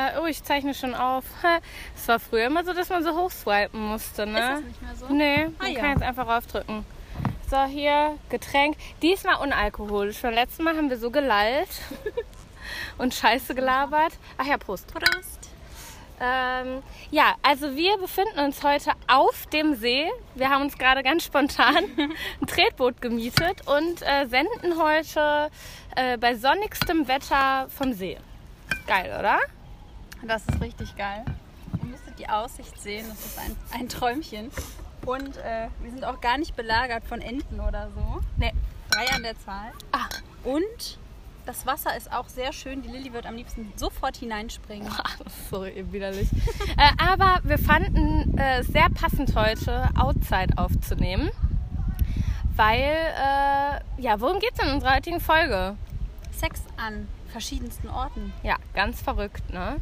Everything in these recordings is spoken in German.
Äh, oh, ich zeichne schon auf. Es war früher immer so, dass man so hochswipen musste, ne? Ist das nicht mehr so? Nee, man Ah, ja. kann jetzt einfach raufdrücken. So, hier, Getränk. Diesmal unalkoholisch. Beim letzten Mal haben wir so gelallt und Scheiße gelabert. Ach ja, Prost. Prost. Ähm, ja, also wir befinden uns heute auf dem See. Wir haben uns gerade ganz spontan ein Tretboot gemietet und äh, senden heute äh, bei sonnigstem Wetter vom See. Geil, oder? Das ist richtig geil. Ihr müsstet die Aussicht sehen. Das ist ein, ein Träumchen. Und äh, wir sind auch gar nicht belagert von Enten oder so. Nee. Drei an der Zahl. Ah, Und das Wasser ist auch sehr schön. Die Lilly wird am liebsten sofort hineinspringen. das ist so widerlich. äh, aber wir fanden äh, es sehr passend heute Outside aufzunehmen. Weil, äh, ja, worum geht es in unserer heutigen Folge? Sex an verschiedensten Orten. Ja, ganz verrückt, ne?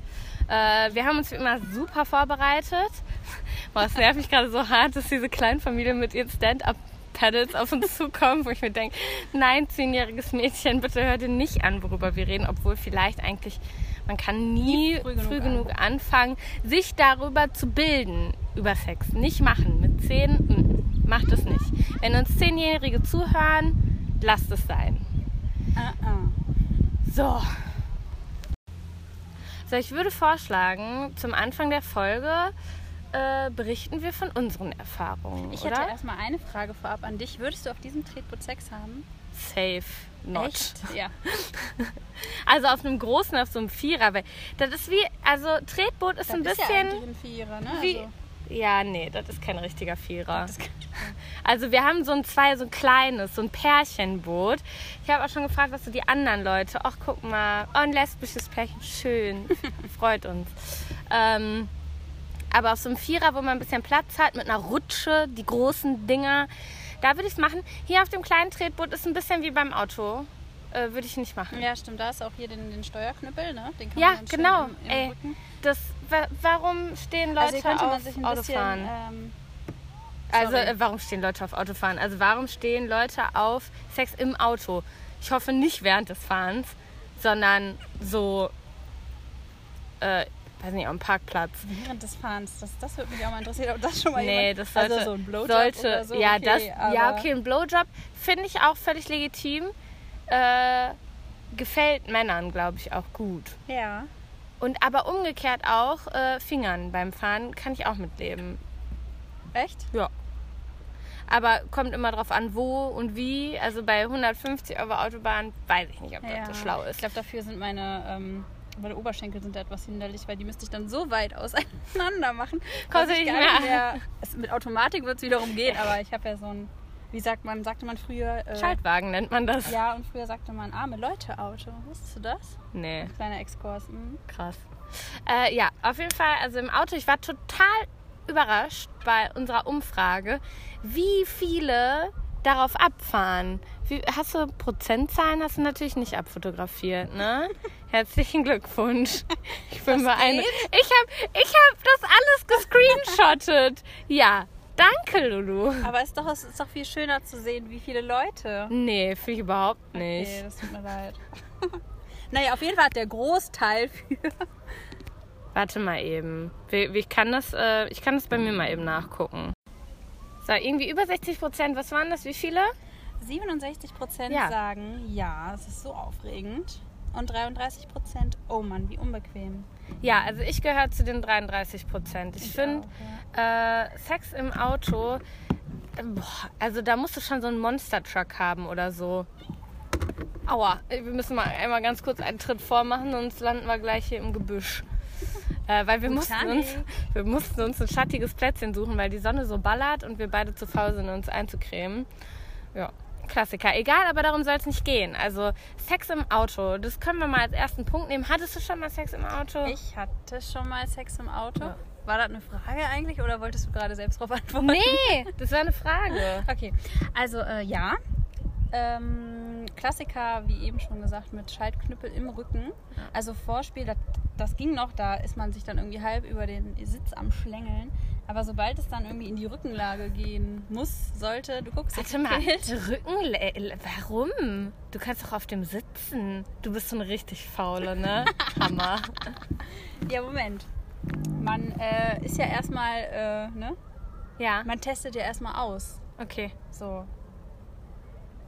Äh, wir haben uns wie immer super vorbereitet. Boah, es nervt mich gerade so hart, dass diese Kleinfamilie mit ihren Stand-Up-Pedals auf uns zukommt, wo ich mir denke, nein, zehnjähriges Mädchen, bitte hör dir nicht an, worüber wir reden, obwohl vielleicht eigentlich, man kann nie, Nie früh, früh genug, genug anfangen, sich darüber zu bilden, über Sex. Nicht machen. Mit zehn, mm, macht es nicht. Wenn uns Zehnjährige zuhören, lasst es sein. Ah, ah. So. So, ich würde vorschlagen, zum Anfang der Folge äh, berichten wir von unseren Erfahrungen, Ich oder? hätte erstmal eine Frage vorab an dich. Würdest du auf diesem Tretboot Sex haben? Safe not. Echt? Ja. Also auf einem großen, auf so einem Vierer. weil Das ist wie, also Tretboot ist Das ein ist ja bisschen eigentlich ein Vierer, ne? wie... Also, Ja, nee, das ist kein richtiger Vierer. Also wir haben so ein zwei, so ein kleines, so ein Pärchenboot. Ich habe auch schon gefragt, was so die anderen Leute. Ach, guck mal, oh, ein lesbisches Pärchen, schön, freut uns. Ähm, aber auf so einem Vierer, wo man ein bisschen Platz hat, mit einer Rutsche, die großen Dinger, da würde ich es machen. Hier auf dem kleinen Tretboot ist ein bisschen wie beim Auto. Äh, würde ich nicht machen. ja, stimmt. Da ist auch hier den, den Steuerknüppel, ne? Den kann Ja, man genau. Im, im Ey, Rücken. das, warum stehen Leute Also könnte man auf Autofahren? bisschen... Ähm, Also, äh, warum stehen Leute auf Autofahren? Also, warum stehen Leute auf Sex im Auto? Ich hoffe nicht während des Fahrens, sondern so, äh, weiß nicht, am Parkplatz. während des Fahrens, das, das würde mich auch mal interessieren, ob das schon mal Nee, jemand... das sollte, also so ein Blowjob sollte oder so, ja, okay, das, ja, okay, ein Blowjob finde ich auch völlig legitim. Äh, gefällt Männern, glaube ich, auch gut. Ja. Und aber umgekehrt auch äh, Fingern beim Fahren kann ich auch mitleben. Echt? Ja. Aber kommt immer drauf an, wo und wie. Also bei 150 auf der Autobahn weiß ich nicht, ob das so schlau Ich ist. glaube, dafür sind meine, ähm, meine Oberschenkel sind da etwas hinderlich, weil die müsste ich dann so weit auseinander machen. Du ich nicht gar mehr- es, mit Automatik wird es wiederum gehen, aber ich habe ja so ein, wie sagt man, sagte man früher... Äh, Schaltwagen nennt man das. Ja, und früher sagte man arme Leute-Auto. Wusstest du das? Nee, Kleiner Exkurs. Mhm. krass. Äh, ja, auf jeden Fall, also im Auto, ich war total überrascht bei unserer Umfrage, wie viele darauf abfahren. Wie, hast du Prozentzahlen? Hast du natürlich nicht abfotografiert, ne? Herzlichen Glückwunsch. Ich bin beeindruckt. Ich habe ich hab das alles gescreenshottet. Ja, danke, Lulu. Aber es ist, doch, es ist doch viel schöner zu sehen, wie viele Leute. Nee, finde ich überhaupt Nee, nicht. das tut mir leid. naja, auf jeden Fall hat der Großteil für Warte mal eben. Ich, kann das, äh, ich kann das bei mir mal eben nachgucken. So, irgendwie über 60 Prozent. Was waren das? Wie viele? 67 Prozent Ja. sagen, ja, es ist so aufregend. Und 33 Prozent, oh Mann, wie unbequem. Ja, also ich gehöre zu den 33 Prozent. Ich, Ich finde, äh, Sex im Auto, äh, boah, also da musst du schon so einen Monster-Truck haben oder so. Aua, wir müssen mal einmal ganz kurz einen Schritt vormachen, sonst landen wir gleich hier im Gebüsch. Äh, weil wir mussten, uns, wir mussten uns ein schattiges Plätzchen suchen, weil die Sonne so ballert und wir beide zu faul sind, uns einzucremen. Ja, Klassiker. Egal, aber darum soll es nicht gehen. Also Sex im Auto, das können wir mal als ersten Punkt nehmen. Hattest du schon mal Sex im Auto? Ich hatte schon mal Sex im Auto. Ja. War das eine Frage eigentlich oder wolltest du gerade selbst darauf antworten? Nee, das war eine Frage. Okay, also äh, ja. Ähm, Klassiker, wie eben schon gesagt, mit Schaltknüppel im Rücken. Also Vorspiel, das, das ging noch, da ist man sich dann irgendwie halb über den Sitz am Schlängeln. Aber sobald es dann irgendwie in die Rückenlage gehen muss, sollte, du guckst jetzt Warte mal. Rücken, warum? Du kannst doch auf dem sitzen. Du bist so eine richtig faule, ne? Hammer. Ja, Moment. Man äh, ist ja erstmal, äh, ne? Ja. Man testet ja erstmal aus. Okay. So.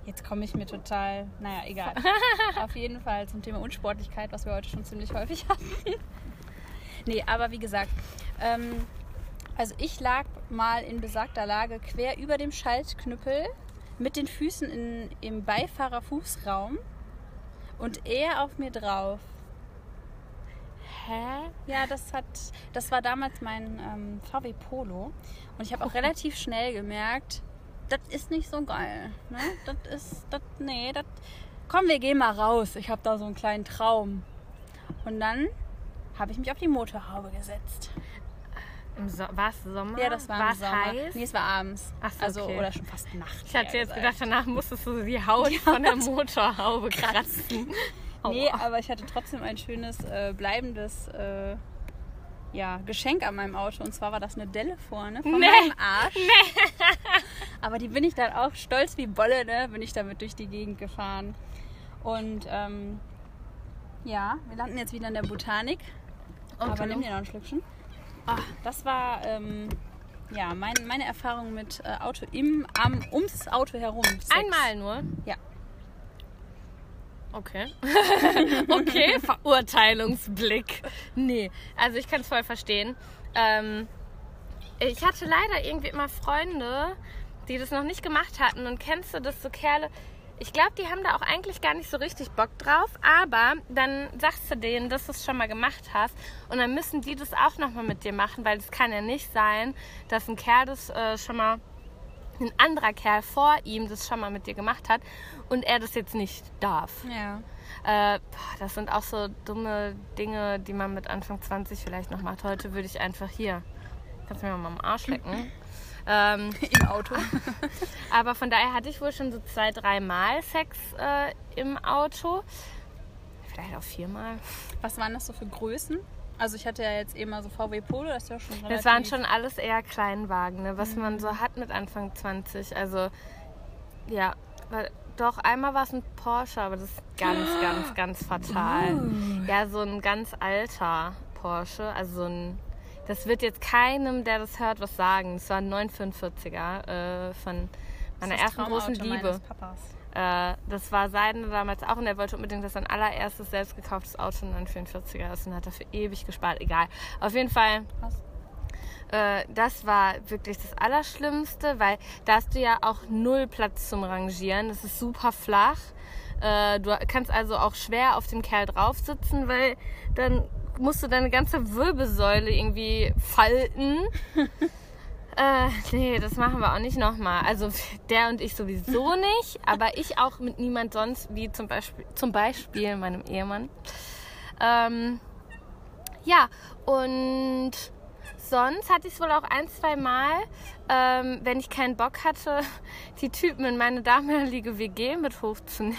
Jetzt komme ich mir total, naja, egal. Auf jeden Fall zum Thema Unsportlichkeit, was wir heute schon ziemlich häufig hatten. nee, aber wie gesagt, ähm, also ich lag mal in besagter Lage quer über dem Schaltknüppel mit den Füßen in, im Beifahrerfußraum und er auf mir drauf. Hä? Ja, das hat, das war damals mein ähm, VW Polo und ich habe auch relativ schnell gemerkt, das ist nicht so geil. Ne? Das ist, das, nee, das, komm, wir gehen mal raus. Ich habe da so einen kleinen Traum. Und dann habe ich mich auf die Motorhaube gesetzt. Im so war es Sommer? Ja, das war im War's Sommer. heiß? Nee, es war abends. Ach so, also, okay. oder schon fast Nacht. Ich hatte jetzt gedacht, danach musstest du die Haut von der Motorhaube kratzen. Nee, aber ich hatte trotzdem ein schönes, äh, bleibendes äh, ja, Geschenk an meinem Auto. Und zwar war das eine Delle vorne von Nee. meinem Arsch. Aber die bin ich dann auch stolz wie Bolle, ne? Bin ich damit durch die Gegend gefahren. Und ähm, ja, wir landen jetzt wieder in der Botanik. aber Okay. nimm dir noch ein Schlückchen. Ah, das war ähm, ja mein, meine Erfahrung mit äh, Auto im, am, ums Auto herum. Sex. Einmal nur? Ja. Okay. okay, Verurteilungsblick. Nee, also ich kann es voll verstehen. Ähm, ich hatte leider irgendwie immer Freunde, die das noch nicht gemacht hatten. Und kennst du das so Kerle? Ich glaube, die haben da auch eigentlich gar nicht so richtig Bock drauf. Aber dann sagst du denen, dass du es schon mal gemacht hast. Und dann müssen die das auch nochmal mit dir machen. Weil es kann ja nicht sein, dass ein Kerl das äh, schon mal ein anderer Kerl vor ihm das schon mal mit dir gemacht hat und er das jetzt nicht darf. Ja. Äh, das sind auch so dumme Dinge, die man mit Anfang 20 vielleicht noch macht. Heute würde ich einfach hier, kannst du mir mal am Arsch lecken. Ähm, Im Auto. aber von daher hatte ich wohl schon so zwei, dreimal Sex äh, im Auto. Vielleicht auch viermal. Was waren das so für Größen? Also ich hatte ja jetzt eben mal so VW Polo, das ist ja schon relativ... Das waren schon alles eher Kleinwagen, ne, was man so hat mit Anfang 20. Also, ja, doch, einmal war es ein Porsche, aber das ist ganz, ganz, ganz fatal. Ja, so ein ganz alter Porsche, also so ein. Das wird jetzt keinem, der das hört, was sagen. Es war ein 945er äh, von meiner ersten großen Liebe. Äh, das war seine damals auch und er wollte unbedingt, dass sein allererstes selbst gekauftes Auto ein 944er ist und hat dafür ewig gespart. Egal. Auf jeden Fall Krass. äh, das war wirklich das Allerschlimmste, weil da hast du ja auch null Platz zum Rangieren. Das ist super flach. Äh, du kannst also auch schwer auf dem Kerl drauf sitzen, weil dann musst du deine ganze Wirbelsäule irgendwie falten. äh, nee, das machen wir auch nicht nochmal. Also der und ich sowieso nicht, aber ich auch mit niemand sonst, wie zum Beispiel, zum Beispiel meinem Ehemann. Ähm, ja, und sonst hatte ich es wohl auch ein, zwei Mal, ähm, wenn ich keinen Bock hatte, die Typen in meine damalige WG mit hochzunehmen.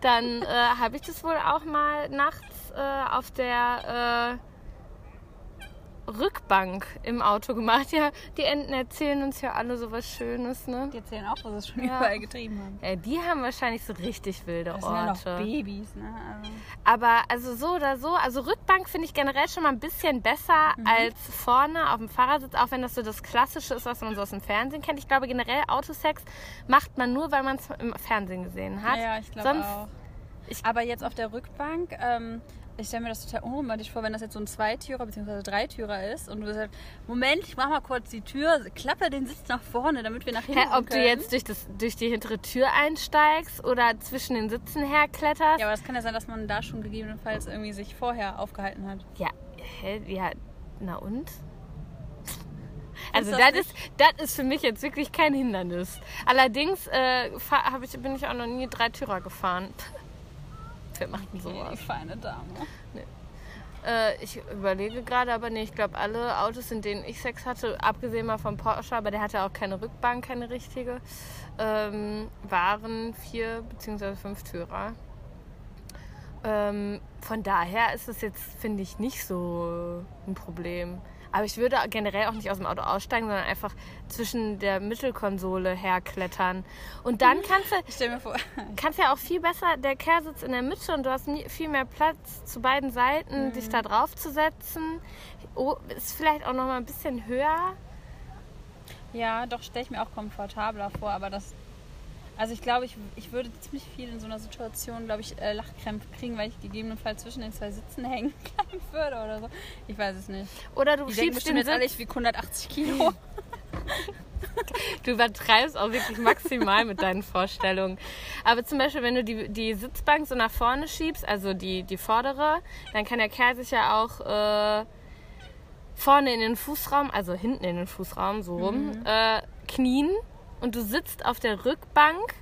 Dann äh, habe ich das wohl auch mal nachts äh, auf der äh, Rückbank im Auto gemacht. Ja, die Enten erzählen uns ja alle so was Schönes, ne? Die erzählen auch, was sie schon Ja. überall getrieben haben. Äh, die haben wahrscheinlich so richtig wilde Das sind ja noch Orte. Babys, ne? Also, Aber also so oder so, also Rückbank finde ich generell schon mal ein bisschen besser Mhm. als vorne auf dem Fahrersitz, auch wenn das so das Klassische ist, was man so aus dem Fernsehen kennt. Ich glaube generell Autosex macht man nur, weil man es im Fernsehen gesehen hat. ja, ich glaube auch. Ich- Aber jetzt auf der Rückbank, ähm, ich stelle mir das total unromantisch vor, wenn das jetzt so ein Zweitürer bzw. Dreitürer ist und du sagst, Moment, ich mach mal kurz die Tür, klappe den Sitz nach vorne, damit wir nach hinten Hä, ob können. du jetzt durch, das, durch die hintere Tür einsteigst oder zwischen den Sitzen herkletterst. Ja, aber das kann ja sein, dass man da schon gegebenenfalls irgendwie sich vorher aufgehalten hat. Ja, hä, ja, na und? Also das das nicht? ist, das ist für mich jetzt wirklich kein Hindernis. Allerdings äh, ich, bin ich auch noch nie Dreitürer gefahren. Wer macht denn Die sowas? feine Dame. Äh, ich überlege gerade, aber nee, ich glaube alle Autos, in denen ich Sex hatte, abgesehen mal vom Porsche, aber der hatte auch keine Rückbank, keine richtige, ähm, waren vier bzw. fünf Türer. Ähm, von daher ist es jetzt, finde ich, nicht so ein Problem. Aber ich würde generell auch nicht aus dem Auto aussteigen, sondern einfach zwischen der Mittelkonsole herklettern. Und dann kannst du, Ich stell mir vor. kannst ja auch viel besser, der Kerl sitzt in der Mitte und du hast viel mehr Platz zu beiden Seiten, dich da drauf zu setzen. Oh, ist vielleicht auch noch mal ein bisschen höher. Ja, doch, stelle ich mir auch komfortabler vor, aber das. Also ich glaube, ich, ich würde ziemlich viel in so einer Situation, glaube ich, äh, Lachkrämpfe kriegen, weil ich gegebenenfalls zwischen den zwei Sitzen hängen bleiben würde oder so. Ich weiß es nicht. Oder du Die schiebst bestimmt den jetzt alle, ich wiege 180 Kilo. Du übertreibst auch wirklich maximal mit deinen Vorstellungen. Aber zum Beispiel, wenn du die, die Sitzbank so nach vorne schiebst, also die, die vordere, dann kann der Kerl sich ja auch äh, vorne in den Fußraum, also hinten in den Fußraum, so rum, äh, knien und du sitzt auf der Rückbank.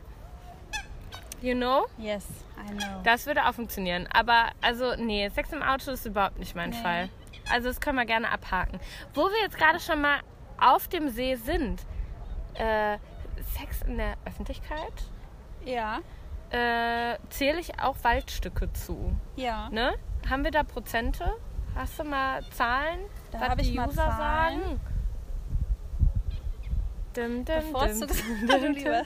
You know? Yes, I know. Das würde auch funktionieren. Aber also, nee, Sex im Auto ist überhaupt nicht mein Nee. Fall. Also das können wir gerne abhaken. Wo wir jetzt gerade schon mal auf dem See sind, äh, Sex in der Öffentlichkeit, ja, äh, zähle ich auch Waldstücke zu. ja. Ne? Haben wir da Prozente? Hast du mal Zahlen, Da was die mal User Zahlen. sagen? Dim, dim, Bevorzugst du lieber?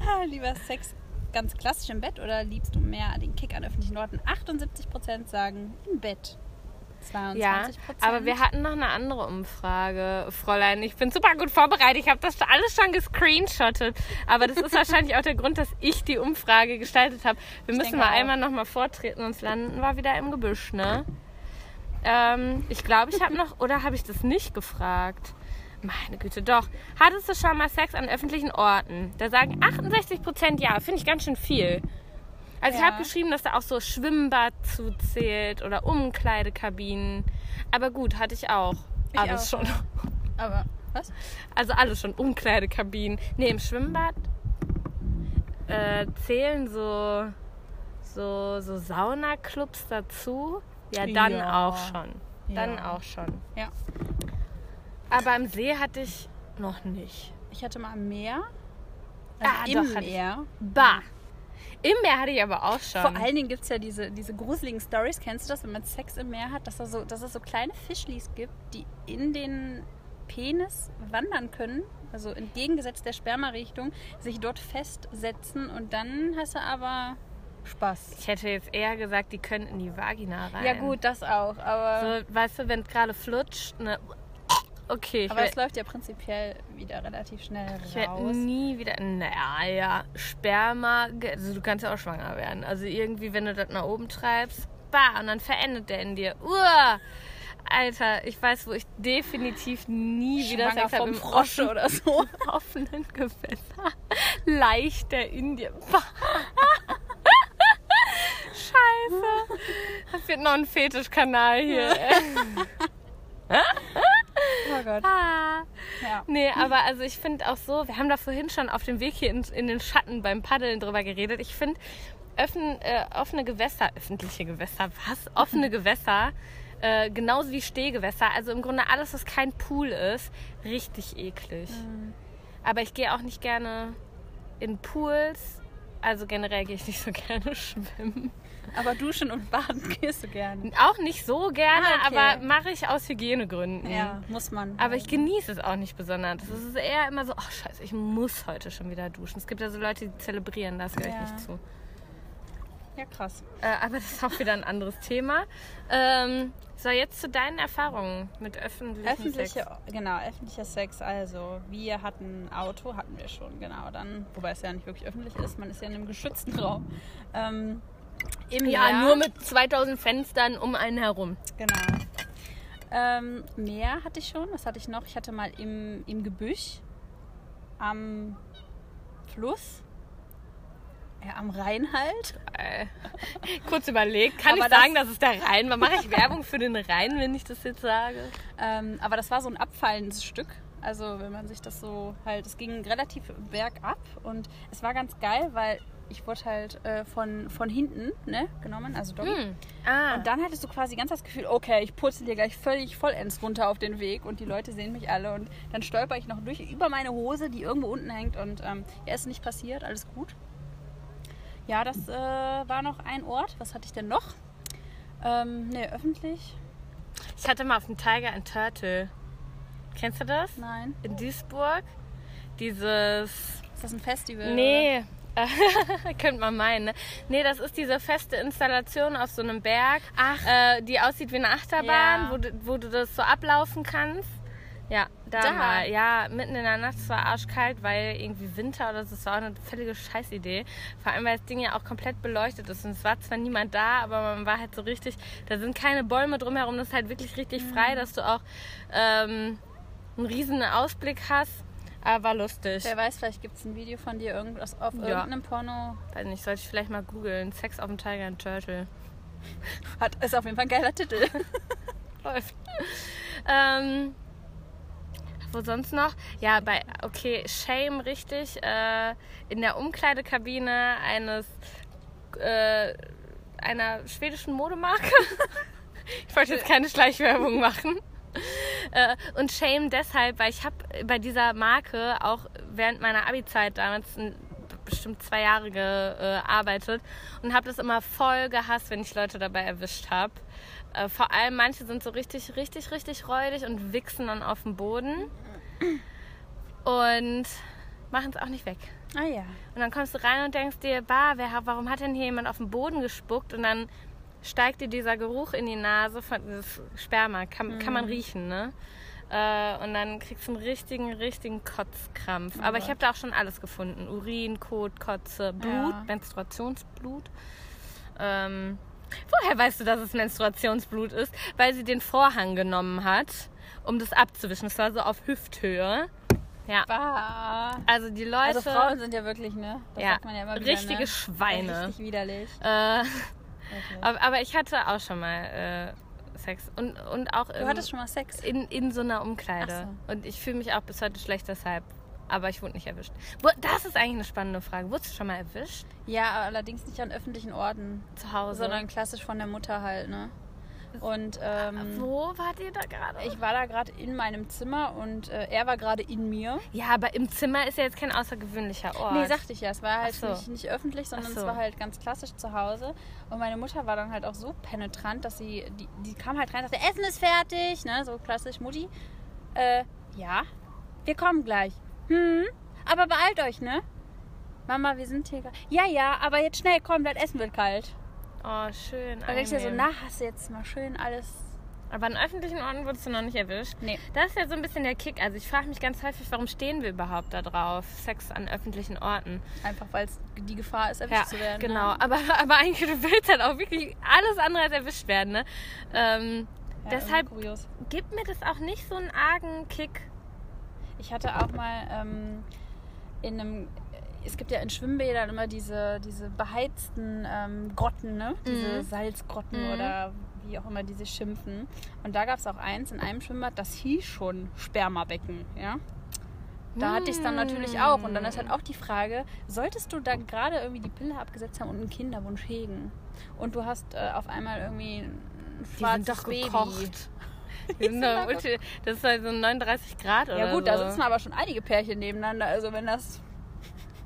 Ah, Lieber Sex ganz klassisch im Bett oder liebst du mehr den Kick an öffentlichen Orten? 78% sagen im Bett. 22%. Ja, aber wir hatten noch eine andere Umfrage, Fräulein. Ich bin super gut vorbereitet. Ich habe das alles schon gescreenshottet. Aber das ist wahrscheinlich auch der Grund, dass ich die Umfrage gestaltet habe. Wir müssen denke mal auch. einmal noch mal vortreten, sonst landen wir wieder im Gebüsch, ne? Ähm, ich glaube, ich habe noch, oder habe ich das nicht gefragt? Meine Güte, doch. Hattest du schon mal Sex an öffentlichen Orten? Da sagen 68 Prozent ja. Finde ich ganz schön viel. Also ich Ja. habe geschrieben, dass da auch so Schwimmbad zuzählt oder Umkleidekabinen. Aber gut, hatte ich auch. Ich alles auch, schon. Aber, was? Also alles schon. Umkleidekabinen. Nee, im Schwimmbad äh, zählen so, so, so Saunaclubs dazu. Ja, dann Ja. auch schon. Dann Ja. auch schon. Ja. Aber im See hatte ich noch nicht. Ich hatte mal am Meer. Also Ah, im doch. Meer. Bah. Im Meer hatte ich aber auch schon. Vor allen Dingen gibt es ja diese, diese gruseligen Stories. Kennst du das, wenn man Sex im Meer hat, dass, da so, dass es so kleine Fischlis gibt, die in den Penis wandern können, also entgegengesetzt der Spermarichtung, sich dort festsetzen und dann hast du aber Spaß. Ich hätte jetzt eher gesagt, die können in die Vagina rein. Ja gut, das auch, aber, So, weißt du, wenn es gerade flutscht, ne? Okay, ich aber es werde läuft ja prinzipiell wieder relativ schnell werd raus. nie wieder. Naja, ja, Sperma. Also du kannst ja auch schwanger werden. Also irgendwie, wenn du das nach oben treibst, bah, und dann verendet der in dir. Uah! Alter, ich weiß, wo ich definitiv nie wieder Sex habe vom im Frosche oder so. offenen Gewässer. Leicht der in dir. Scheiße. Das wird noch ein Fetischkanal hier. Oh Gott. Ah. Ja. Nee, aber also ich finde auch so, wir haben da vorhin schon auf dem Weg hier in, in den Schatten beim Paddeln drüber geredet. Ich finde öffn, äh, offene Gewässer, öffentliche Gewässer, was? Offene Gewässer, äh, genauso wie Stehgewässer, also im Grunde alles, was kein Pool ist, richtig eklig. Aber ich gehe auch nicht gerne in Pools. Also generell gehe ich nicht so gerne schwimmen. Aber duschen und baden gehst du gerne. Auch nicht so gerne, Ah, okay. aber mache ich aus Hygienegründen. Ja, muss man. Aber ich genieße es auch nicht besonders. Es ist eher immer so, ach scheiße, ich muss heute schon wieder duschen. Es gibt ja so Leute, die zelebrieren, das gehöre ich Ja. nicht zu. Ja, krass. Äh, aber das ist auch wieder ein anderes Thema. Ähm, so, jetzt zu deinen Erfahrungen mit öffentlichen Öffentliche, Sex. genau, öffentlicher Sex. Also, wir hatten ein Auto, hatten wir schon, genau. Dann, wobei es ja nicht wirklich öffentlich ist, man ist ja in einem geschützten Raum. Ähm, Im Ja, Meer, nur mit 2000 Fenstern um einen herum. Genau. Ähm, Meer hatte ich schon. Was hatte ich noch? Ich hatte mal im, im Gebüsch am Fluss. Ja, am Rhein halt. Äh, kurz überlegt, kann Aber ich sagen, das- das ist der Rhein? Mache ich Werbung für den Rhein, wenn ich das jetzt sage? Ähm, aber das war so ein abfallendes Stück. Also wenn man sich das so halt, es ging relativ bergab und es war ganz geil, weil ich wurde halt äh, von, von hinten ne, genommen, also Doggy. Hm. Ah, Und dann hattest du quasi ganz das Gefühl, okay, ich putze dir gleich völlig vollends runter auf den Weg und die Leute sehen mich alle und dann stolper ich noch durch über meine Hose, die irgendwo unten hängt und ähm, ja, ist nicht passiert, alles gut. Ja, das äh, war noch ein Ort. Was hatte ich denn noch? Ähm, ne, öffentlich. Ich hatte mal auf dem Tiger ein Turtle. Kennst du das? Nein. In Duisburg. Dieses. Ist das ein Festival? Nee. Könnte man meinen, ne? Nee, das ist diese feste Installation auf so einem Berg, Ach. äh, die aussieht wie eine Achterbahn, Ja. wo, du, wo du das so ablaufen kannst. Ja, da, Da. mal. Ja, mitten in der Nacht, es war arschkalt, weil irgendwie Winter oder so, es war auch eine völlige Scheißidee. Vor allem, weil das Ding ja auch komplett beleuchtet ist. Und es war zwar niemand da, aber man war halt so richtig, da sind keine Bäume drumherum, das ist halt wirklich richtig Mhm. frei, dass du auch ähm, einen riesen Ausblick hast. Aber war lustig. Wer weiß, vielleicht gibt es ein Video von dir irgendwas auf Ja. irgendeinem Porno. Weiß nicht, sollte ich vielleicht mal googeln. Sex auf dem Tiger and Turtle. Hat, ist auf jeden Fall ein geiler Titel. Läuft. ähm, wo sonst noch? Ja, bei, okay, Shame richtig. Äh, in der Umkleidekabine eines, äh, einer schwedischen Modemarke. ich wollte jetzt keine Schleichwerbung machen. Äh, und Shame deshalb, weil ich habe bei dieser Marke auch während meiner Abi-Zeit damals ein, bestimmt zwei Jahre gearbeitet und habe das immer voll gehasst, wenn ich Leute dabei erwischt habe. Äh, vor allem manche sind so richtig, richtig, richtig räudig und wichsen dann auf dem Boden und machen es auch nicht weg. ah ja. Und dann kommst du rein und denkst dir, bah, wer, warum hat denn hier jemand auf den Boden gespuckt? Und dann steigt dir dieser Geruch in die Nase von dieses Sperma, kann, kann man riechen, ne? Äh, und dann kriegst du einen richtigen, richtigen Kotzkrampf. Aber ich habe da auch schon alles gefunden. Urin, Kot, Kotze, Blut, Ja. Menstruationsblut. Ähm, woher weißt du, dass es Menstruationsblut ist? Weil sie den Vorhang genommen hat, um das abzuwischen. Das war so auf Hüfthöhe. Ja. Bah. Also die Leute. Also Frauen sind ja wirklich, ne? Das Ja, sagt man ja immer wieder, richtige ne? Schweine. Richtig widerlich. Äh, Wirklich. aber, ich hatte auch schon mal äh, Sex. Und, und auch Du im, hattest schon mal Sex? in, in so einer Umkleide. Ach Und ich fühle mich auch bis heute schlecht deshalb. Aber ich wurde nicht erwischt. Das ist eigentlich eine spannende Frage. Wurdest du schon mal erwischt? Ja, allerdings nicht an öffentlichen Orten, Zu Hause? sondern klassisch von der Mutter halt, ne? Und ähm, Wo wart ihr da gerade? ich war da gerade in meinem Zimmer und äh, er war gerade in mir. Ja, aber im Zimmer ist ja jetzt kein außergewöhnlicher Ort. Nee, sagte ich ja. Es war halt so. nicht, nicht öffentlich, sondern so. es war halt ganz klassisch zu Hause. Und meine Mutter war dann halt auch so penetrant, dass sie, die, die kam halt rein und sagte, Essen ist fertig, ne? So klassisch Mutti. Äh, ja, wir kommen gleich. Hm, aber beeilt euch, ne? Mama, wir sind hier. Ja, ja, aber jetzt schnell, komm, das Essen wird kalt. Oh, schön. Da denkst du dir so, na, hast du jetzt mal schön alles. Aber an öffentlichen Orten wurdest du noch nicht erwischt. Nee. Das ist ja so ein bisschen der Kick. Also ich frage mich ganz häufig, warum stehen wir überhaupt da drauf? Sex an öffentlichen Orten. Einfach weil es die Gefahr ist, erwischt Ja, zu werden. genau. Ne? Aber, aber eigentlich du willst halt auch wirklich alles andere als erwischt werden. Ne? Ähm, Ja, deshalb gibt mir das auch nicht so einen argen Kick. Ich hatte auch mal ähm, in einem. Es gibt ja in Schwimmbädern immer diese, diese beheizten ähm, Grotten, ne? Diese Mhm. Salzgrotten Mhm. oder wie auch immer die sich schimpfen. Und da gab es auch eins in einem Schwimmbad, das hieß schon Spermabecken, ja? Da hatte ich es dann natürlich auch. Und dann ist halt auch die Frage, solltest du dann gerade irgendwie die Pille abgesetzt haben und einen Kinderwunsch hegen? Und du hast äh, auf einmal irgendwie ein Die schwarzes sind doch Baby. gekocht. Die das ist halt so 39 Grad oder Ja gut, so. da sitzen aber schon einige Pärchen nebeneinander. Also wenn das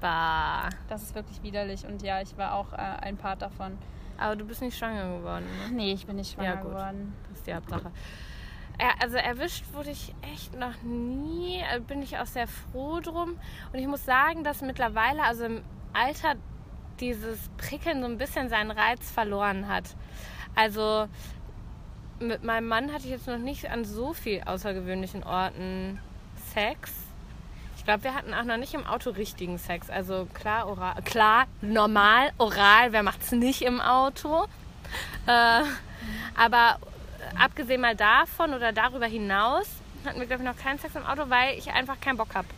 Bah. Das ist wirklich widerlich und ja, ich war auch äh, ein Part davon. Aber du bist nicht schwanger geworden, ne? Nee, ich bin nicht schwanger Ja, gut. geworden. Das ist die Hauptsache. Ja, also erwischt wurde ich echt noch nie. Äh, Bin ich auch sehr froh drum. Und ich muss sagen, dass mittlerweile, also im Alter, dieses Prickeln so ein bisschen seinen Reiz verloren hat. Also mit meinem Mann hatte ich jetzt noch nicht an so viel außergewöhnlichen Orten Sex. Ich glaube, wir hatten auch noch nicht im Auto richtigen Sex. Also klar, oral, klar, normal, oral, wer macht's nicht im Auto? Äh, aber abgesehen mal davon oder darüber hinaus hatten wir, glaube ich, noch keinen Sex im Auto, weil ich einfach keinen Bock habe.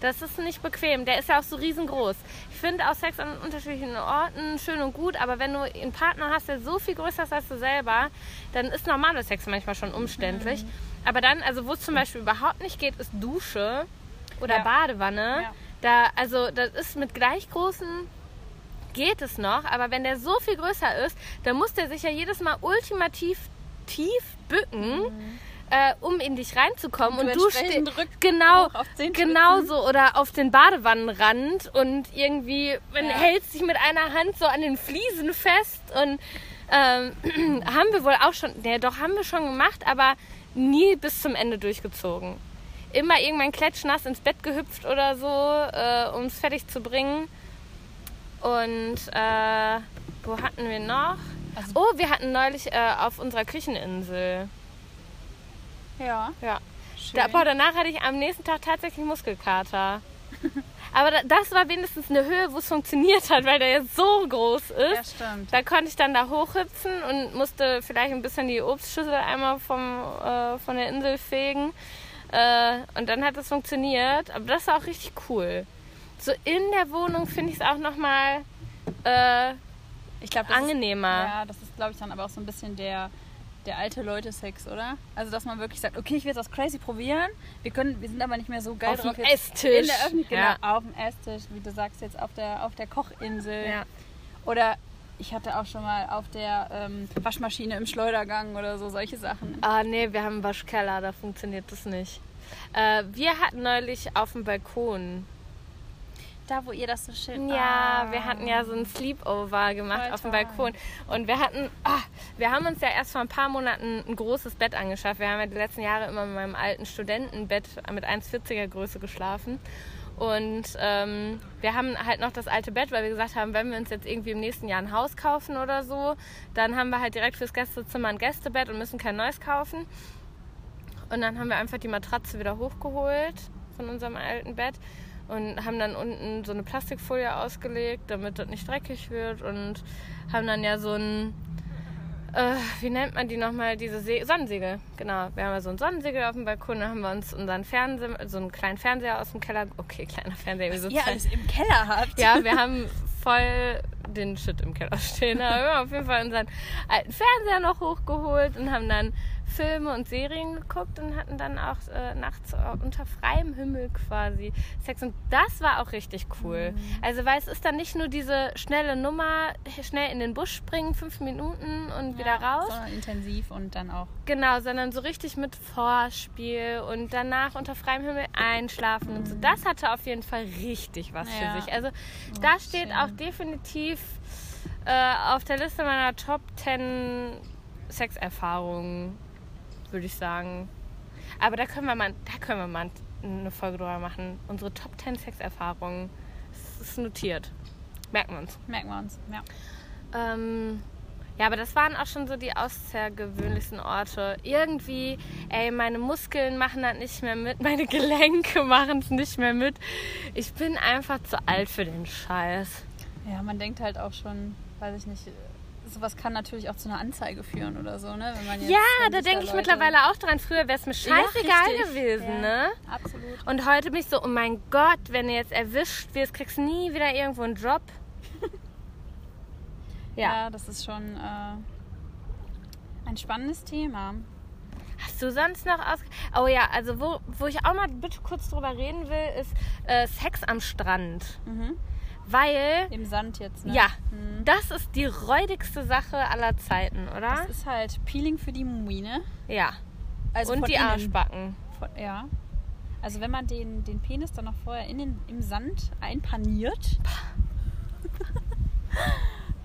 Das ist nicht bequem. Der ist ja auch so riesengroß. Ich finde auch Sex an unterschiedlichen Orten schön und gut, aber wenn du einen Partner hast, der so viel größer ist als du selber, dann ist normaler Sex manchmal schon umständlich. Aber dann, also wo es zum Beispiel überhaupt nicht geht, ist Dusche oder Ja. Badewanne. Ja. Da, also das ist mit gleich großen geht es noch, aber wenn der so viel größer ist, dann muss der sich ja jedes Mal ultimativ tief bücken, äh, um in dich reinzukommen. Und Und, du du entsprechend stehst rück- genau, genau so oder auf den Badewannenrand und irgendwie wenn Ja. hältst dich mit einer Hand so an den Fliesen fest und Ähm, haben wir wohl auch schon, ne, doch haben wir schon gemacht, aber nie bis zum Ende durchgezogen. Immer irgendwann klatschnass ins Bett gehüpft oder so, äh, um es fertig zu bringen. Und äh, wo hatten wir noch? Also- oh, wir hatten neulich äh, auf unserer Kücheninsel. Ja. Ja. Schön. Da, boah, danach hatte ich am nächsten Tag tatsächlich Muskelkater. Aber da, das war wenigstens eine Höhe, wo es funktioniert hat, weil der jetzt so groß ist. ja, stimmt. Da konnte ich dann da hochhüpfen und musste vielleicht ein bisschen die Obstschüssel einmal vom, äh, von der Insel fegen. Äh, und dann hat es funktioniert. Aber das war auch richtig cool. So in der Wohnung finde ich es auch nochmal äh, Ich glaube, das ist, angenehmer. ja, das ist, glaube ich, dann aber auch so ein bisschen der, der alte Leute-Sex, oder? Also, dass man wirklich sagt, okay, ich will jetzt das crazy probieren. Wir, können, wir sind aber nicht mehr so geil Auf dem drauf. jetzt Esstisch. In der Öffentlichkeit, Ja. genau, auf dem Esstisch, wie du sagst, jetzt auf der, auf der Kochinsel. Ja. Oder ich hatte auch schon mal auf der ähm, Waschmaschine im Schleudergang oder so, solche Sachen. Ah, nee, wir haben einen Waschkeller, da funktioniert das nicht. Äh, wir hatten neulich auf dem Balkon. Da, wo ihr das so schön... Ja, Ah. wir hatten ja so ein Sleepover gemacht Voll auf dem. Balkon. Und wir hatten, ah, wir haben uns ja erst vor ein paar Monaten ein großes Bett angeschafft. Wir haben ja die letzten Jahre immer in meinem alten Studentenbett mit 1,40er Größe geschlafen. Und ähm, wir haben halt noch das alte Bett, weil wir gesagt haben, wenn wir uns jetzt irgendwie im nächsten Jahr ein Haus kaufen oder so, dann haben wir halt direkt fürs Gästezimmer ein Gästebett und müssen kein neues kaufen. Und dann haben wir einfach die Matratze wieder hochgeholt von unserem alten Bett und haben dann unten so eine Plastikfolie ausgelegt, damit das nicht dreckig wird und haben dann ja so ein, äh, wie nennt man die nochmal, diese Se Sonnensegel, genau. Wir haben ja so ein Sonnensegel auf dem Balkon, da haben wir uns unseren Fernseher, so einen kleinen Fernseher aus dem Keller, okay, kleiner Fernseher, wie so Ihr alles im Keller habt. ja, wir haben voll den Shit im Keller stehen. Aber wir haben auf jeden Fall unseren alten Fernseher noch hochgeholt und haben dann Filme und Serien geguckt und hatten dann auch äh, nachts unter freiem Himmel quasi Sex. Und das war auch richtig cool. Also, weil es ist dann nicht nur diese schnelle Nummer, schnell in den Busch springen, fünf Minuten und wieder raus. Sondern intensiv und dann auch. Genau, sondern so richtig mit Vorspiel und danach unter freiem Himmel einschlafen und so. Das hatte auf jeden Fall richtig was Ja. für sich. Also da steht schön. auch definitiv äh, auf der Liste meiner Top 10 Sexerfahrungen, würde ich sagen. Aber da können wir mal, da können wir mal eine Folge drüber machen. Unsere Top 10 Sexerfahrungen. Das ist notiert. Merken wir uns. Merken wir uns. Ja. Ähm, ja, aber das waren auch schon so die außergewöhnlichsten Orte. Irgendwie, ey, meine Muskeln machen das nicht mehr mit, meine Gelenke machen es nicht mehr mit. Ich bin einfach zu alt für den Scheiß. Ja, man denkt halt auch schon, weiß ich nicht, sowas kann natürlich auch zu einer Anzeige führen oder so, ne? Wenn man jetzt, Ja, da denke ich Leute- mittlerweile auch dran. Früher wäre es mir Ja, scheißegal richtig. gewesen, Ja, ne? Absolut. Und heute bin ich so, oh mein Gott, wenn du jetzt erwischt wirst, kriegst du nie wieder irgendwo einen Job. ja. Ja, das ist schon äh, ein spannendes Thema. Hast du sonst noch aus... Oh ja, also wo, wo ich auch mal bitte kurz drüber reden will, ist äh, Sex am Strand. Mhm. Weil, Im Sand jetzt, ne? ja, Mhm. das ist die räudigste Sache aller Zeiten, oder? Das ist halt Peeling für die Mumine. ja. Also Und die innen. Arschbacken. Von, ja. Also wenn man den, den Penis dann noch vorher in den, im Sand einpaniert,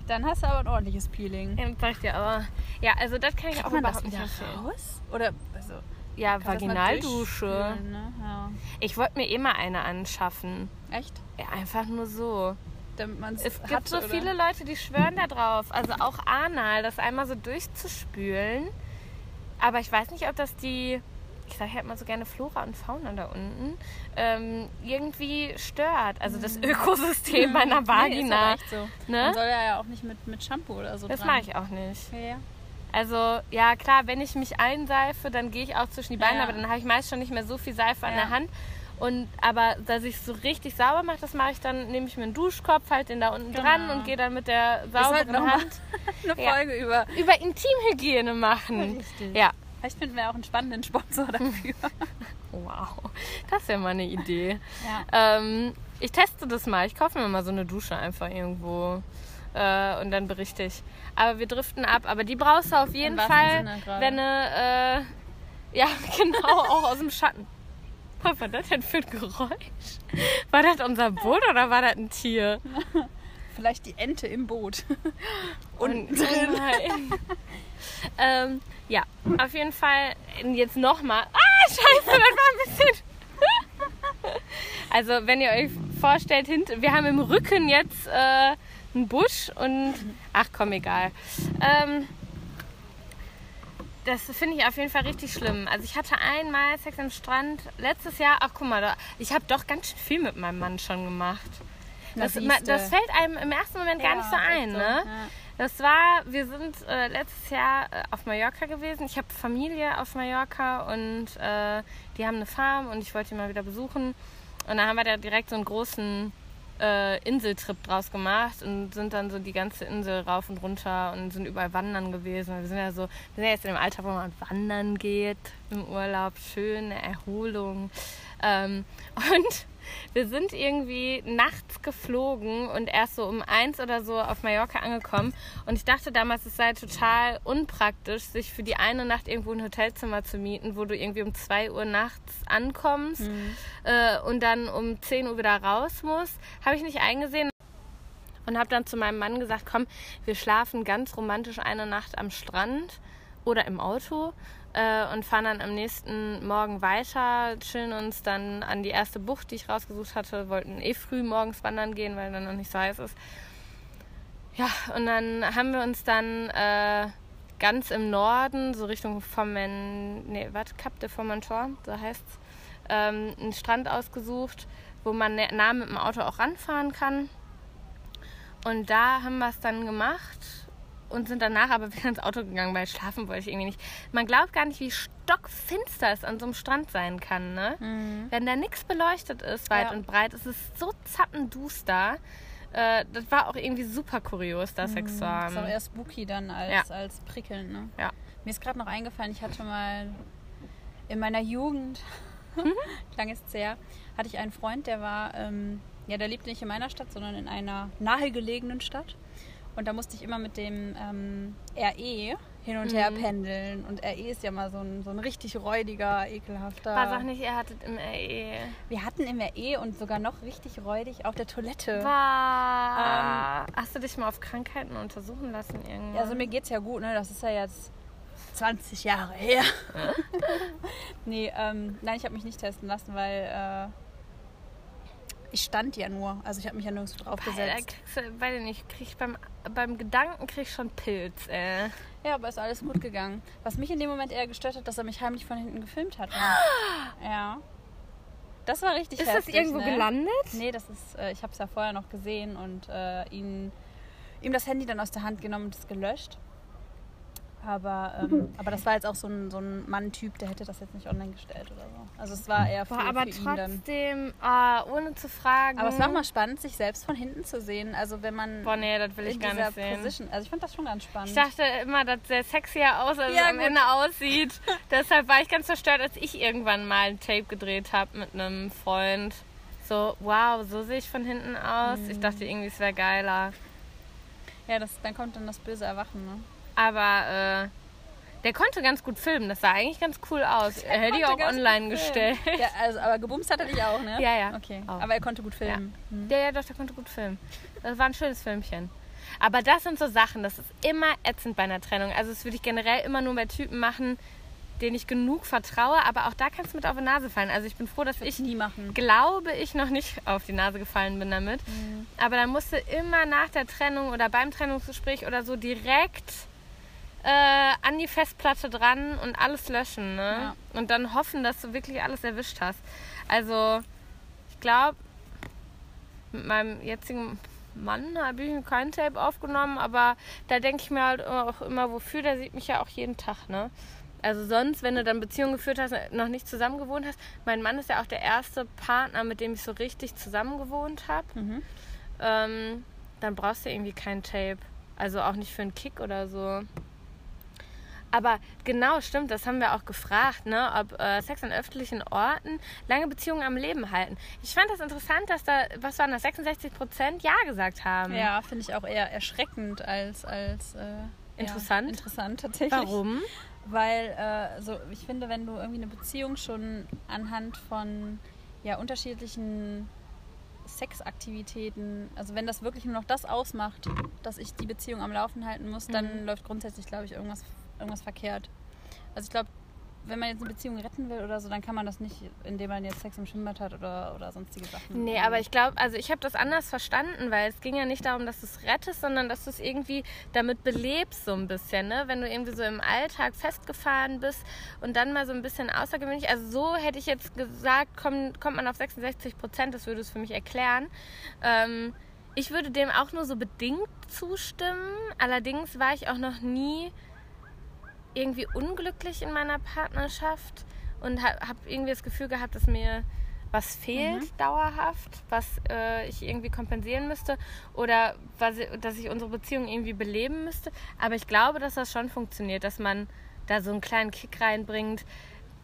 dann hast du aber ein ordentliches Peeling. Ja, das ich dir aber. Ja, also das kann ich Kriegt auch man das überhaupt nicht raus? Oder also, Ja, Vaginaldusche. Ne? Ja. Ich wollte mir immer eine anschaffen. Echt? Ja, einfach nur so. Damit man Es gibt hat, so oder? viele Leute, die schwören da drauf. Also auch anal, das einmal so durchzuspülen. Aber ich weiß nicht, ob das die, ich sage halt mal so gerne Flora und Fauna da unten, ähm, irgendwie stört. Also das Ökosystem meiner Mhm. Nee, ist Vagina. aber echt so. ne? Man soll ja ja auch nicht mit, mit Shampoo oder so Das mache ich auch nicht. Ja, ja. Also ja klar, wenn ich mich einseife, dann gehe ich auch zwischen die Beine, Ja. aber dann habe ich meist schon nicht mehr so viel Seife an Ja. der Hand. Und aber dass ich es so richtig sauber mache, das mache ich dann, nehme ich mir einen Duschkopf, halt den da unten Genau. dran und gehe dann mit der Wir sauberen mal Hand eine Ja. Folge über. über Intimhygiene machen. Richtig. Ja. Vielleicht finden wir auch einen spannenden Sponsor dafür. Wow, das wäre mal eine Idee. ja. Ähm, ich teste das mal. Ich kaufe mir mal so eine Dusche einfach irgendwo äh, und dann berichte ich. Aber wir driften ab. Aber die brauchst du auf jeden Fall, wenn du, äh, ja genau, auch aus dem Schatten. Was war das denn für ein Geräusch? War das unser Boot oder war das ein Tier? vielleicht die Ente im Boot. Und drin. ähm, ja, auf jeden Fall jetzt nochmal. Ah, scheiße, das war ein bisschen. also, wenn ihr euch vorstellt, wir haben im Rücken jetzt äh, einen Busch und. Ach komm, egal. Ähm, das finde ich auf jeden Fall richtig schlimm. Also ich hatte einmal Sex am Strand letztes Jahr. Ach guck mal, da, ich habe doch ganz schön viel mit meinem Mann schon gemacht. Das, das, fällt einem im ersten Moment gar ja, nicht so ein, so. ne? Ja. Das war, wir sind äh, letztes Jahr äh, auf Mallorca gewesen. Ich habe Familie auf Mallorca und äh, die haben eine Farm und ich wollte die mal wieder besuchen. Und dann haben wir da direkt so einen großen äh, Inseltrip draus gemacht und sind dann so die ganze Insel rauf und runter und sind überall wandern gewesen. Wir sind ja so, wir sind ja jetzt in dem Alter, wo man wandern geht im Urlaub, schöne Erholung. Ähm, und wir sind irgendwie nachts geflogen und erst so um eins oder so auf Mallorca angekommen. Und ich dachte damals, es sei total unpraktisch, sich für die eine Nacht irgendwo ein Hotelzimmer zu mieten, wo du irgendwie um zwei Uhr nachts ankommst mhm. äh, und dann um 10 Uhr wieder raus musst. Habe ich nicht eingesehen und habe dann zu meinem Mann gesagt, komm, wir schlafen ganz romantisch eine Nacht am Strand oder im Auto äh, und fahren dann am nächsten Morgen weiter, chillen uns dann an die erste Bucht, die ich rausgesucht hatte, wollten eh früh morgens wandern gehen, weil dann noch nicht so heiß ist. Ja, und dann haben wir uns dann äh, ganz im Norden, so Richtung Formen, nee, was, Cap de Formentor, so heißt's, ähm, einen Strand ausgesucht, wo man nah mit dem Auto auch ranfahren kann. Und da haben wir es dann gemacht und sind danach aber wieder ins Auto gegangen, weil schlafen wollte ich irgendwie nicht. Man glaubt gar nicht, wie stockfinster es an so einem Strand sein kann, ne? Mhm. Wenn da nichts beleuchtet ist, weit ja. und breit, ist es so zappenduster. Äh, das war auch irgendwie super kurios, das mhm. Haben. Das ist auch eher spooky dann als, ja. als prickelnd, ne? Ja. Mir ist gerade noch eingefallen, ich hatte mal in meiner Jugend, mhm. klang es sehr, hatte ich einen Freund, der war, ähm, ja, der lebte nicht in meiner Stadt, sondern in einer nahegelegenen Stadt. Und da musste ich immer mit dem ähm, RE hin und her mhm. pendeln. Und RE ist ja mal so ein, so ein richtig räudiger, ekelhafter. War sag nicht, ihr hattet im RE. Wir hatten im RE und sogar noch richtig räudig auf der Toilette. War. Ähm, Hast du dich mal auf Krankheiten untersuchen lassen irgendwann? Ja, also mir geht's ja gut, ne? Das ist ja jetzt 20 Jahre her. nee, ähm, nein, ich habe mich nicht testen lassen, weil. Äh, ich stand ja nur, also ich habe mich ja nirgends drauf gesetzt. Weil nicht, krieg ich beim, beim Gedanken krieg ich schon Pilz. Äh. Ja, aber ist alles gut gegangen. Was mich in dem Moment eher gestört hat, dass er mich heimlich von hinten gefilmt hat. ja. Das war richtig Ist heftig, das irgendwo ne? gelandet? Nee, das ist, äh, ich habe es ja vorher noch gesehen und äh, ihn, ihm das Handy dann aus der Hand genommen und es gelöscht. Aber, ähm, aber das war jetzt auch so ein, so ein Mann-Typ, der hätte das jetzt nicht online gestellt oder so. Also es war eher für, Boah, aber für ihn dann. trotzdem, ah, ohne zu fragen. Aber es war auch mal spannend, sich selbst von hinten zu sehen. Also wenn man Boah, nee, das will ich gar nicht sehen. Position, also ich fand das schon ganz spannend. Ich dachte immer, dass der sexier aus, als ja, am Ende aussieht. Deshalb war ich ganz verstört, als ich irgendwann mal ein Tape gedreht habe mit einem Freund. So, wow, so sehe ich von hinten aus. Mhm. Ich dachte irgendwie, es wäre geiler. Ja, das, dann kommt dann das böse Erwachen, ne? Aber äh, der konnte ganz gut filmen. Das sah eigentlich ganz cool aus. Er hätte die auch online gestellt. Ja, also, aber gebumst hat er dich auch, ne? Ja, ja. Okay. Auch. Aber er konnte gut filmen. Ja. Hm. ja, ja, doch, der konnte gut filmen. Das war ein schönes Filmchen. Aber das sind so Sachen, das ist immer ätzend bei einer Trennung. Also das würde ich generell immer nur bei Typen machen, denen ich genug vertraue, aber auch da kannst du mit auf die Nase fallen. Also ich bin froh, dass ich, nie machen. glaube ich noch nicht auf die Nase gefallen bin damit. Mhm. Aber dann musst du immer nach der Trennung oder beim Trennungsgespräch oder so direkt äh, an die Festplatte dran und alles löschen. Ne? Ja. Und dann hoffen, dass du wirklich alles erwischt hast. Also, ich glaube, mit meinem jetzigen Mann habe ich kein Tape aufgenommen, aber da denke ich mir halt auch immer, wofür, der sieht mich ja auch jeden Tag, ne? Also sonst, wenn du dann Beziehungen geführt hast, noch nicht zusammen gewohnt hast. Mein Mann ist ja auch der erste Partner, mit dem ich so richtig zusammen gewohnt habe. Mhm. Ähm, dann brauchst du irgendwie kein Tape. Also auch nicht für einen Kick oder so. Aber genau, stimmt, das haben wir auch gefragt, ne, ob äh, Sex an öffentlichen Orten lange Beziehungen am Leben halten. Ich fand das interessant, dass da, was waren das, 66 Prozent Ja gesagt haben. Ja, finde ich auch eher erschreckend als, als äh, interessant. Ja, interessant tatsächlich. Warum? Weil, äh, so, ich finde, wenn du irgendwie eine Beziehung schon anhand von ja, unterschiedlichen Sexaktivitäten, also wenn das wirklich nur noch das ausmacht, dass ich die Beziehung am Laufen halten muss, dann Mhm. läuft grundsätzlich, glaube ich, irgendwas, irgendwas verkehrt. Also ich glaube, wenn man jetzt eine Beziehung retten will oder so, dann kann man das nicht, indem man jetzt Sex im Schwimmbad hat oder, oder sonstige Sachen. Nee, aber ich glaube, also ich habe das anders verstanden, weil es ging ja nicht darum, dass du es rettest, sondern dass du es irgendwie damit belebst so ein bisschen, ne? Wenn du irgendwie so im Alltag festgefahren bist und dann mal so ein bisschen außergewöhnlich, also so hätte ich jetzt gesagt, kommt, kommt man auf 66 Prozent, das würde es für mich erklären. Ähm, ich würde dem auch nur so bedingt zustimmen, allerdings war ich auch noch nie irgendwie unglücklich in meiner Partnerschaft und habe hab irgendwie das Gefühl gehabt, dass mir was fehlt dauerhaft, was äh, ich irgendwie kompensieren müsste oder was, dass ich unsere Beziehung irgendwie beleben müsste. Aber ich glaube, dass das schon funktioniert, dass man da so einen kleinen Kick reinbringt.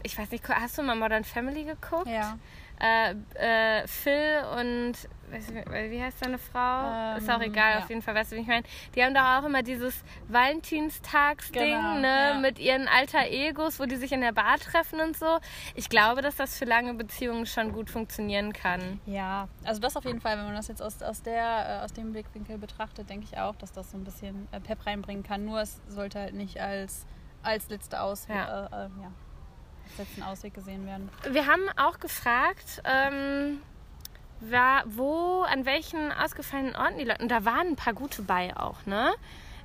Ich weiß nicht, hast du mal Modern Family geguckt? Ja. Äh, äh, Phil und wie heißt seine Frau? Ist auch Ähm, egal, ja. auf jeden Fall, weißt du, wie ich meine? Die haben doch auch immer dieses Valentinstagsding, Genau, ne, ja. mit ihren alter Egos, wo die sich in der Bar treffen und so. Ich glaube, dass das für lange Beziehungen schon gut funktionieren kann. Ja, also das auf jeden Fall, wenn man das jetzt aus, aus, der, äh, aus dem Blickwinkel betrachtet, denke ich auch, dass das so ein bisschen äh, Pep reinbringen kann. Nur es sollte halt nicht als, als letzte Ausweg, Ja. äh, äh, ja, letzten Ausweg gesehen werden. Wir haben auch gefragt, ähm, wo, an welchen ausgefallenen Orten die Leute. Und da waren ein paar gute bei auch, ne?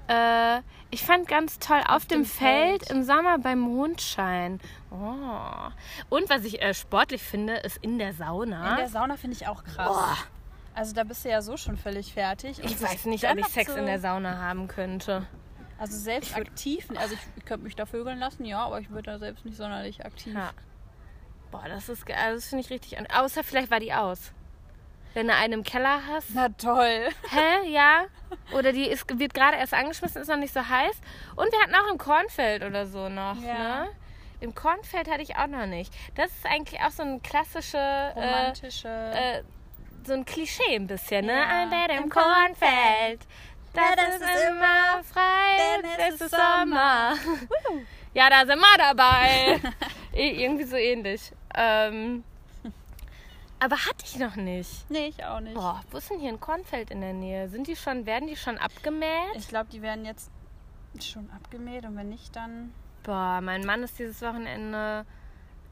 Äh, ich fand ganz toll auf, dem, dem Feld, Feld. im Sommer beim Mondschein. Oh. Und was ich äh, sportlich finde, ist in der Sauna. In der Sauna finde ich auch krass. Boah, Also da bist du ja so schon völlig fertig. Ich weiß nicht, ob ich Sex so- in der Sauna haben könnte. Also selbst aktiv, also ich, ich könnte mich da vögeln lassen, ja, aber ich würde da selbst nicht sonderlich aktiv. Ja. Boah, das ist, also das finde ich richtig. an- Außer vielleicht war die aus. Wenn du einen im Keller hast. Na toll. Hä? Ja? Oder die ist, wird gerade erst angeschmissen, ist noch nicht so heiß. Und wir hatten auch im Kornfeld oder so noch, Ja. ne? Im Kornfeld hatte ich auch noch nicht. Das ist eigentlich auch so ein klassische, äh, Romantische. äh, so ein Klischee ein bisschen, ne? Ja. Ein Bett im Im Kornfeld. Das, das ist, ist immer frei, denn es ist Sommer. ja, da sind wir dabei. I- Irgendwie so ähnlich. Ähm, aber hatte ich noch nicht. nee, ich auch nicht. Boah, wo ist denn hier ein Kornfeld in der Nähe? Sind die schon, werden die schon abgemäht? Ich glaube, die werden jetzt schon abgemäht und wenn nicht, dann. Boah, mein Mann ist dieses Wochenende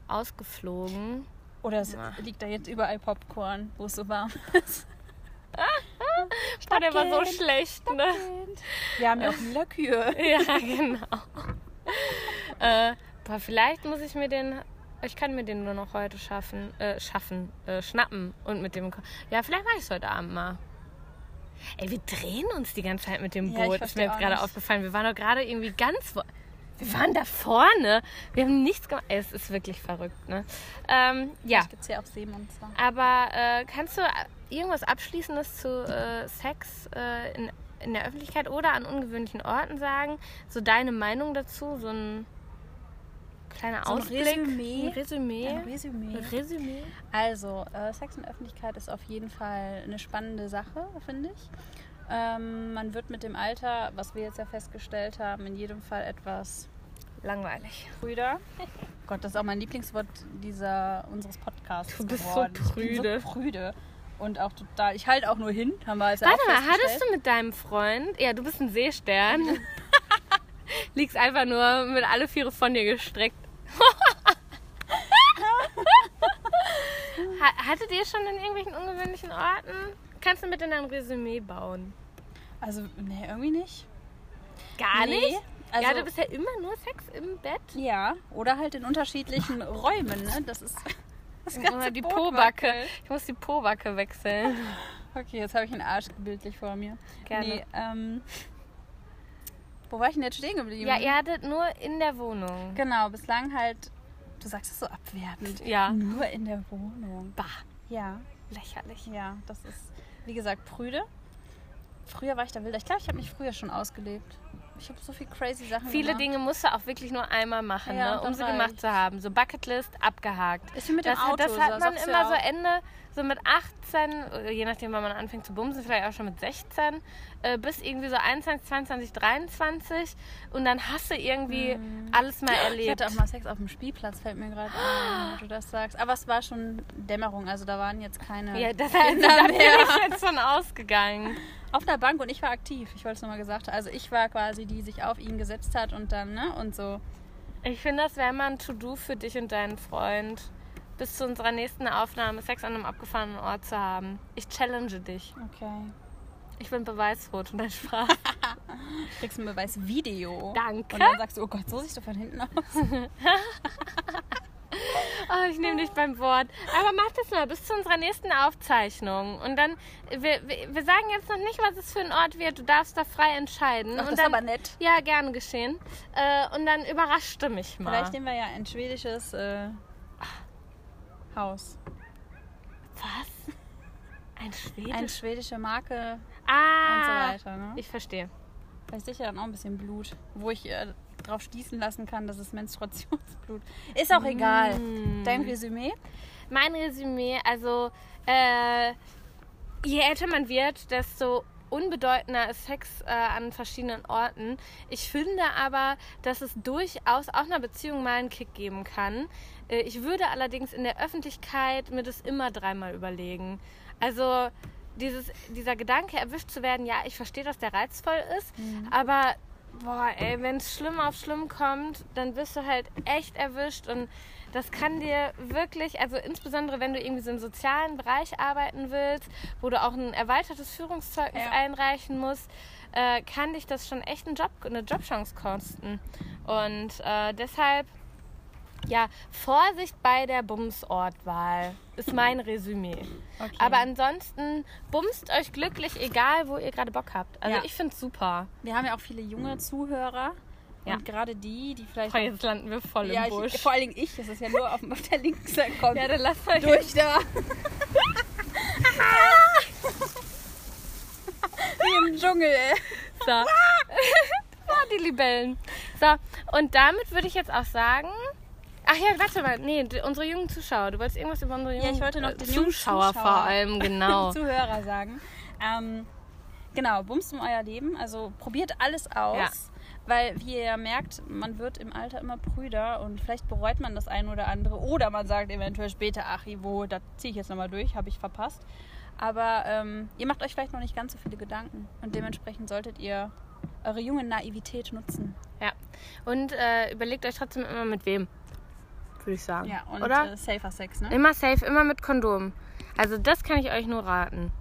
ausgeflogen. Oder es Ja. liegt da jetzt überall Popcorn, wo es so warm ist. Boah, der war so schlecht, ne? Wir haben ja auch lila Kühe. Ja, genau. äh, boah, vielleicht muss ich mir den. Ich kann mir den nur noch heute schaffen, äh, schaffen, äh, schnappen und mit dem. Ja, vielleicht mache ich es heute Abend mal. Ey, wir drehen uns die ganze Zeit mit dem Ja, Boot. ist versteh mir jetzt gerade aufgefallen. Wir waren doch gerade irgendwie ganz. Wir waren da vorne. Wir haben nichts gemacht. Es ist wirklich verrückt, ne? Ähm, ja. Gibt es ja auf Seemonster. Aber äh, kannst du irgendwas Abschließendes zu äh, Sex äh, in, in der Öffentlichkeit oder an ungewöhnlichen Orten sagen? So deine Meinung dazu? So ein kleiner So ein Ausblick? Resümee. Ein Resümee? Ein Resümee. Resümee? Also, äh, Sex in der Öffentlichkeit ist auf jeden Fall eine spannende Sache, finde ich. Ähm, man wird mit dem Alter, was wir jetzt ja festgestellt haben, in jedem Fall etwas Langweilig. prüder. Gott, das ist auch mein Lieblingswort dieser, unseres Podcasts Du bist so geworden. Ich bin prüde. so prüde. Und auch total, ich halte auch nur hin, haben wir als ja Warte auch mal, hattest du mit deinem Freund, ja, du bist ein Seestern, liegst einfach nur mit alle Viere von dir gestreckt. Ha- Hattet ihr schon in irgendwelchen ungewöhnlichen Orten? Kannst du mit in ein Resümee bauen? Also, nee, irgendwie nicht. Gar Nee, nicht? also- ja, du bist ja immer nur Sex im Bett. Ja, oder halt in unterschiedlichen Räumen, ne? Das ist das ganze die Pobacke. Ich muss die Pobacke wechseln. Okay, jetzt habe ich einen Arsch bildlich vor mir. Gerne. Nee, ähm, wo war ich denn jetzt stehen geblieben? Ja, ihr hattet nur in der Wohnung. Genau, bislang halt, du sagst es so abwertend. Ja. Nur in der Wohnung. Bah, Ja, lächerlich. ja, das ist, wie gesagt, prüde. Früher war ich da wilder. Ich glaube, ich habe mich früher schon ausgelebt. Ich habe so viel crazy Sachen Viele gemacht. Dinge musst du auch wirklich nur einmal machen, Ja, ne, um sie gemacht zu haben. So Bucketlist abgehakt. Ist wie mit dem das, Auto, das hat man immer ja so. Ende, so mit 18, äh, je nachdem, wann man anfängt zu bumsen, vielleicht auch schon mit 16, äh, bis irgendwie so 21, 22, 23 und dann hast du irgendwie alles mal Mhm. Ich erlebt. hatte auch mal Sex auf dem Spielplatz, fällt mir gerade ein, wo du das sagst. Aber es war schon Dämmerung, also da waren jetzt keine ja, das heißt, da bin ich jetzt von ausgegangen. Auf der Bank und ich war aktiv, ich wollte es nochmal gesagt haben. Also ich war quasi die, die sich auf ihn gesetzt hat und dann, ne, und so. Ich finde, das wäre mal ein To-Do für dich und deinen Freund, bis zu unserer nächsten Aufnahme Sex an einem abgefahrenen Ort zu haben. Ich challenge dich. Okay. Ich bin beweisrot und dein Spaß. Kriegst ein Beweisvideo. Danke. Und dann sagst du, oh Gott, so siehst du von hinten aus. Oh, ich nehme dich beim Wort. Aber mach das mal bis zu unserer nächsten Aufzeichnung. Und dann, wir, wir, sagen jetzt noch nicht, was es für ein Ort wird. Du darfst da frei entscheiden. Ach, und das dann, ist aber nett. Ja, gerne geschehen. Äh, und dann überrascht du mich mal. Vielleicht nehmen wir ja ein schwedisches äh, Haus. was? Ein Schwedisch? Eine schwedische Marke ah, und so weiter. Ne? ich verstehe. Vielleicht sicher dann auch ein bisschen Blut, wo ich äh, drauf schließen lassen kann, dass es Menstruationsblut ist. auch egal. Mm. Dein Resümee? Mein Resümee, also äh, je älter man wird, desto unbedeutender ist Sex äh, an verschiedenen Orten. Ich finde aber, dass es durchaus auch einer Beziehung mal einen Kick geben kann. Äh, ich würde allerdings in der Öffentlichkeit mir das immer dreimal überlegen. Also dieses, dieser Gedanke, erwischt zu werden, ja, ich verstehe, dass der reizvoll ist, aber boah, ey, wenn es schlimm auf schlimm kommt, dann wirst du halt echt erwischt und das kann dir wirklich, also insbesondere wenn du irgendwie so im sozialen Bereich arbeiten willst, wo du auch ein erweitertes Führungszeugnis Ja. einreichen musst, äh, kann dich das schon echt einen Job, eine Jobchance kosten. Und äh, deshalb, ja, Vorsicht bei der Bumsortwahl ist mein Resümee. Okay. Aber ansonsten bumst euch glücklich, egal wo ihr gerade Bock habt. Also Ja. ich finde es super. wir haben ja auch viele junge Zuhörer. Ja. Und gerade die, die vielleicht. Oh, jetzt landen wir voll ja, im Busch. ich, vor allen Dingen ich, das ist ja nur auf, auf der linken Seite kommt. ja, dann lasst euch durch da. Wie im Dschungel, ey. So. oh, die Libellen. So, und damit würde ich jetzt auch sagen. Ach ja, warte mal. Nee, unsere jungen Zuschauer. Du wolltest irgendwas über unsere Ja, jungen ich wollte noch äh, den jungen Zuschauer, Zuschauer- vor allem, genau. Zuhörer sagen. Ähm, genau, bumst um euer Leben. Also probiert alles aus. Ja. Weil, wie ihr ja merkt, man wird im Alter immer prüder und vielleicht bereut man das eine oder andere. Oder man sagt eventuell später, ach, Ivo, da ziehe ich jetzt nochmal durch, habe ich verpasst. Aber ähm, ihr macht euch vielleicht noch nicht ganz so viele Gedanken. Und dementsprechend solltet ihr eure junge Naivität nutzen. Ja. Und äh, überlegt euch trotzdem immer mit wem. Würde ich sagen. Ja, und Oder? Äh, safer Sex, ne? Immer safe, immer mit Kondom. Also das kann ich euch nur raten.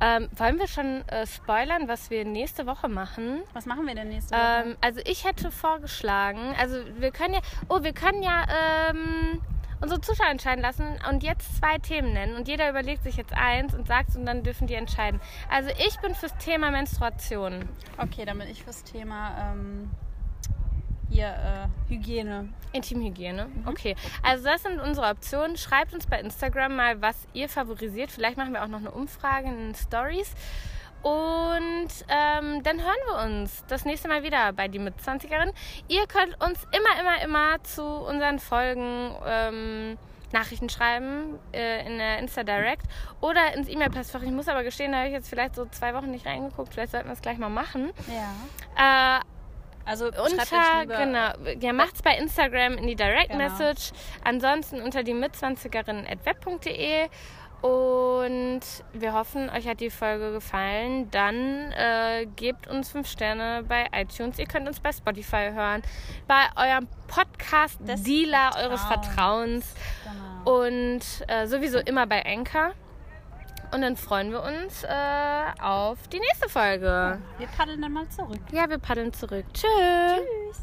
Ähm, wollen wir schon äh, spoilern, was wir nächste Woche machen? Was machen wir denn nächste Woche? Ähm, also ich hätte vorgeschlagen, also wir können ja, oh, wir können ja ähm, unsere Zuschauer entscheiden lassen und jetzt zwei Themen nennen und jeder überlegt sich jetzt eins und sagt und dann dürfen die entscheiden. Also ich bin fürs Thema Menstruation. okay, dann bin ich fürs Thema ähm, hier äh, Hygiene. Intimhygiene. Okay. Also das sind unsere Optionen. Schreibt uns bei Instagram mal, was ihr favorisiert. Vielleicht machen wir auch noch eine Umfrage in den Stories. Und ähm, dann hören wir uns das nächste Mal wieder bei die Mitzwanzigerin. Ihr könnt uns immer, immer, immer zu unseren Folgen ähm, Nachrichten schreiben äh, in der Insta Direct oder ins E-Mail-Postfach. Ich muss aber gestehen, da habe ich jetzt vielleicht so zwei Wochen nicht reingeguckt. Vielleicht sollten wir es gleich mal machen. Ja. Äh, Also unter, genau, ja, macht's bei Instagram in die Direct Genau. Message. Ansonsten unter die mitzwanzigerin.web.de. Und wir hoffen, euch hat die Folge gefallen. Dann äh, gebt uns 5 Sterne bei iTunes. Ihr könnt uns bei Spotify hören, bei eurem Podcast-Dealer eures Vertrauens Genau. und äh, sowieso immer bei Anchor. Und dann freuen wir uns äh, auf die nächste Folge. Wir paddeln dann mal zurück. Ja, wir paddeln zurück. Tschüss. Tschüss.